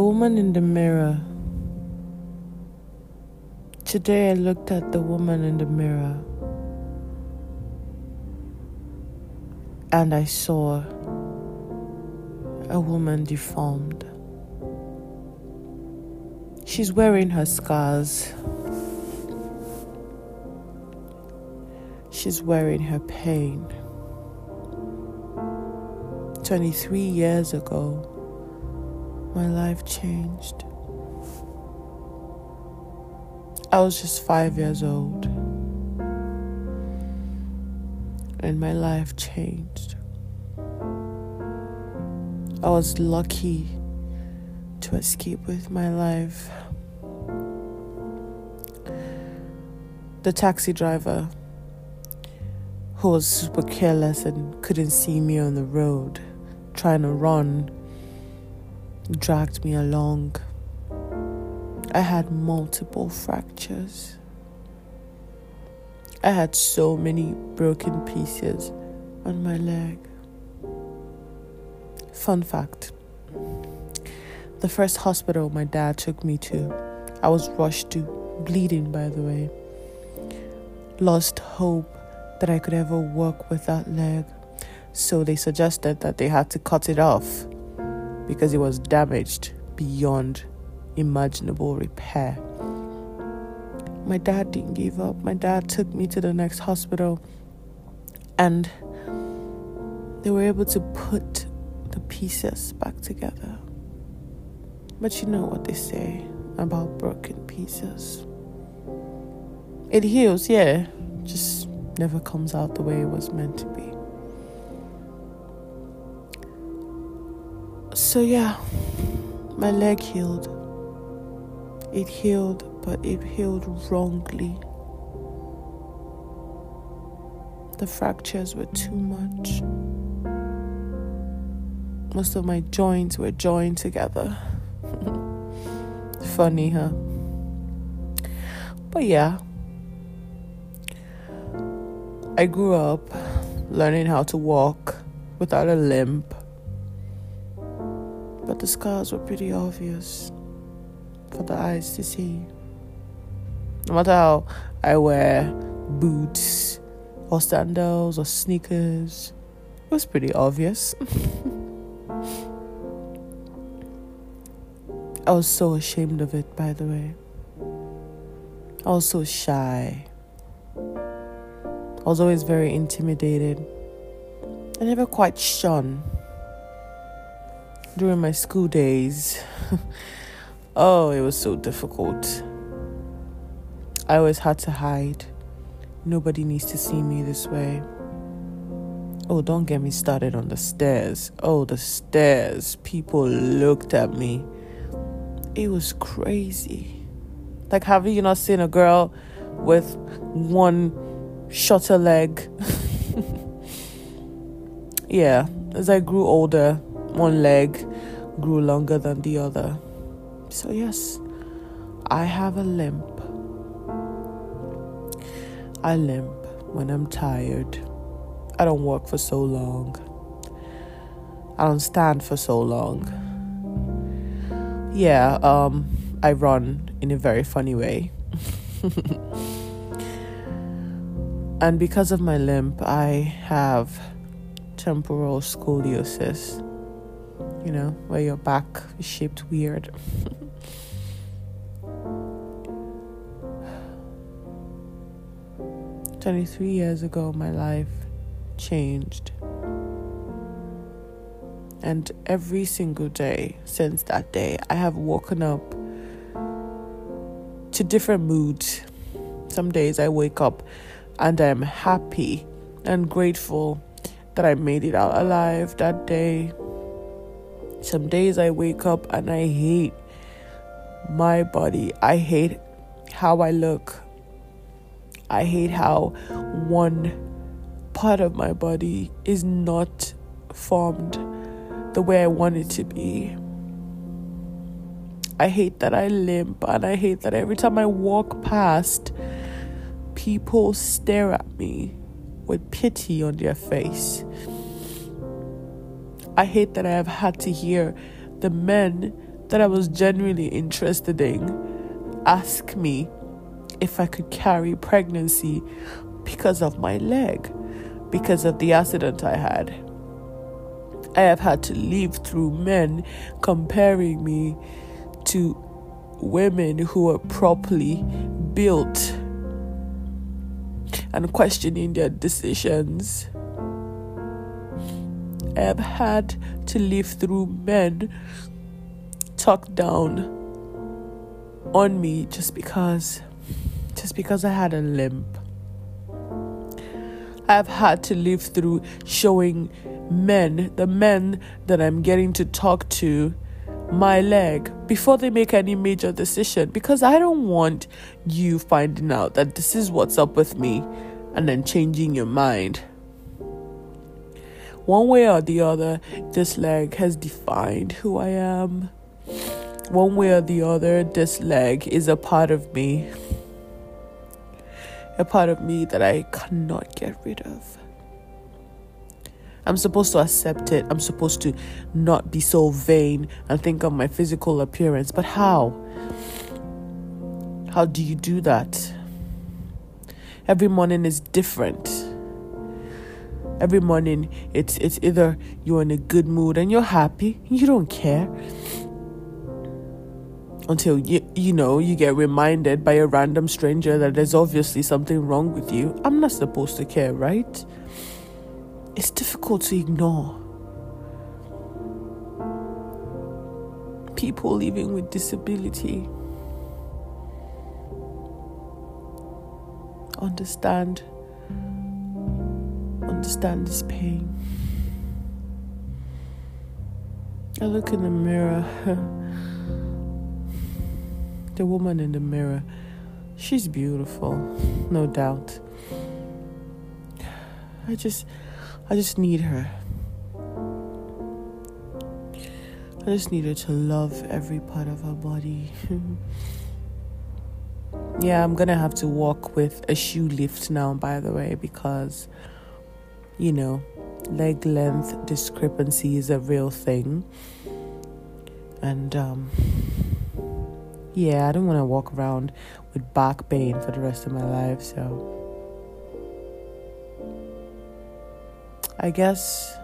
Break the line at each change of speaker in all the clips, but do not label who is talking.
The woman in the mirror. Today I looked at the woman in the mirror and I saw a woman deformed. She's wearing her scars. She's wearing her pain. 23 years ago, my life changed. I was just five years old, and my life changed. I was lucky to escape with my life. The taxi driver, who was super careless and couldn't see me on the road, trying to run, dragged me along I had multiple fractures. I had so many broken pieces on my leg. Fun fact the first hospital my dad took me to, I was rushed to, bleeding by the way. Lost hope that I could ever walk with that leg, so they suggested that they had to cut it off because it was damaged beyond imaginable repair. My dad didn't give up. My dad took me to the next hospital and they were able to put the pieces back together. But you know what they say about broken pieces. It heals, yeah, just never comes out the way it was meant to be. So, yeah, my leg healed. It healed, but it healed wrongly. The fractures were too much. Most of my joints were joined together. Funny, huh? But yeah, I grew up learning how to walk without a limp, but the scars were pretty obvious for the eyes to see. No matter how I wear boots or sandals or sneakers, it was pretty obvious. I was so ashamed of it, by the way. I was so shy. I was always very intimidated. I never quite shone during my school days. Oh, it was so difficult. I always had to hide. Nobody needs to see me this way. Oh, don't get me started on the stairs. Oh, the stairs. People looked at me. It was crazy. Like, have you not seen a girl with one shorter leg? yeah, as I grew older, one leg grew longer than the other. So, yes, I have a limp. I limp when I'm tired. I don't work for so long. I don't stand for so long. Yeah, um, I run in a very funny way. and because of my limp, I have temporal scoliosis. You know, where your back is shaped weird. 23 years ago, my life changed. And every single day since that day, I have woken up to different moods. Some days I wake up and I'm happy and grateful that I made it out alive that day. Some days I wake up and I hate my body. I hate how I look. I hate how one part of my body is not formed the way I want it to be. I hate that I limp and I hate that every time I walk past, people stare at me with pity on their face. I hate that I have had to hear the men that I was genuinely interested in ask me if I could carry pregnancy because of my leg, because of the accident I had. I have had to live through men comparing me to women who are properly built and questioning their decisions. Have had to live through men talk down on me just because just because I had a limp. I've had to live through showing men, the men that I'm getting to talk to, my leg before they make any major decision because I don't want you finding out that this is what's up with me and then changing your mind. One way or the other, this leg has defined who I am. One way or the other, this leg is a part of me. A part of me that I cannot get rid of. I'm supposed to accept it. I'm supposed to not be so vain and think of my physical appearance. But how? How do you do that? Every morning is different. Every morning it's it's either you're in a good mood and you're happy, you don't care. Until you you know you get reminded by a random stranger that there's obviously something wrong with you. I'm not supposed to care, right? it's difficult to ignore. People living with disability understand understand this pain. I look in the mirror. the woman in the mirror, she's beautiful, no doubt. I just I just need her. I just need her to love every part of her body. yeah, I'm gonna have to walk with a shoe lift now, by the way, because, you know, leg length discrepancy is a real thing. And, um, yeah, I don't want to walk around with back pain for the rest of my life, so. I guess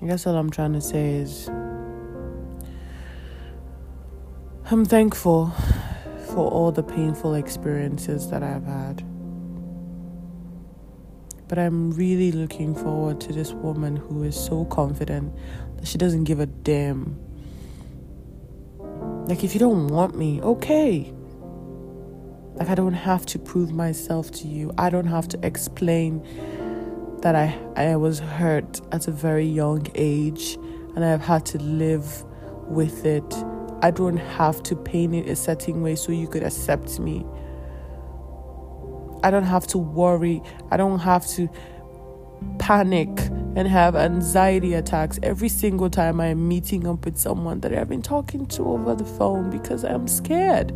I guess all I'm trying to say is I'm thankful for all the painful experiences that I've had. But I'm really looking forward to this woman who is so confident that she doesn't give a damn. Like, if you don't want me, okay. Like, I don't have to prove myself to you. I don't have to explain that I, I was hurt at a very young age and I've had to live with it. I don't have to paint it a certain way so you could accept me. I don't have to worry. I don't have to panic and have anxiety attacks every single time I'm meeting up with someone that I've been talking to over the phone because I'm scared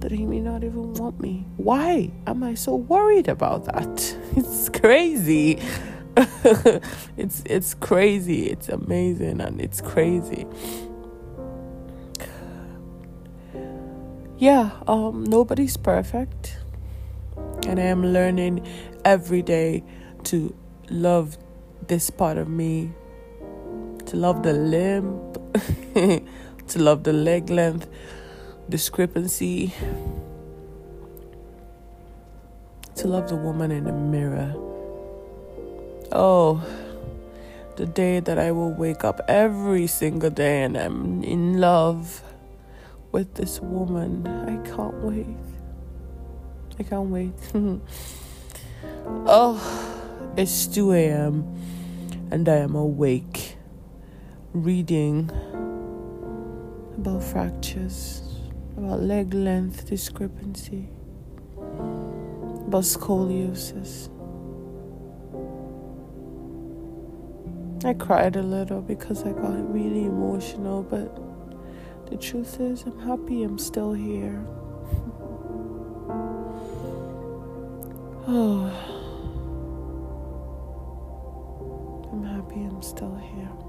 that he may not even want me. Why am I so worried about that? It's crazy. it's it's crazy. It's amazing and it's crazy. Yeah, um nobody's perfect. And I am learning every day to love this part of me, to love the limp, to love the leg length, discrepancy, to love the woman in the mirror. Oh, the day that I will wake up every single day and I'm in love with this woman. I can't wait. I can't wait. oh, it's 2 a.m. and I am awake reading about fractures about leg length discrepancy, about scoliosis. I cried a little because I got really emotional, but the truth is, I'm happy I'm still here. Oh. I'm happy I'm still here.